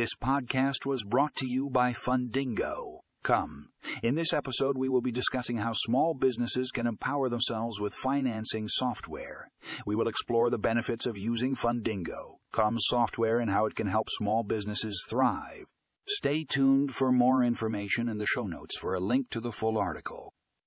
This podcast was brought to you by Fundingo. Come. In this episode, we will be discussing how small businesses can empower themselves with financing software. We will explore the benefits of using Fundingo, Come software, and how it can help small businesses thrive. Stay tuned for more information in the show notes for a link to the full article.